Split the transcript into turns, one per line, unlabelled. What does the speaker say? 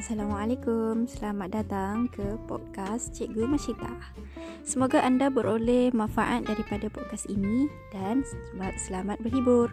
Assalamualaikum, selamat datang ke podcast Cikgu Masyita. Semoga anda beroleh manfaat daripada podcast ini dan selamat, selamat berhibur.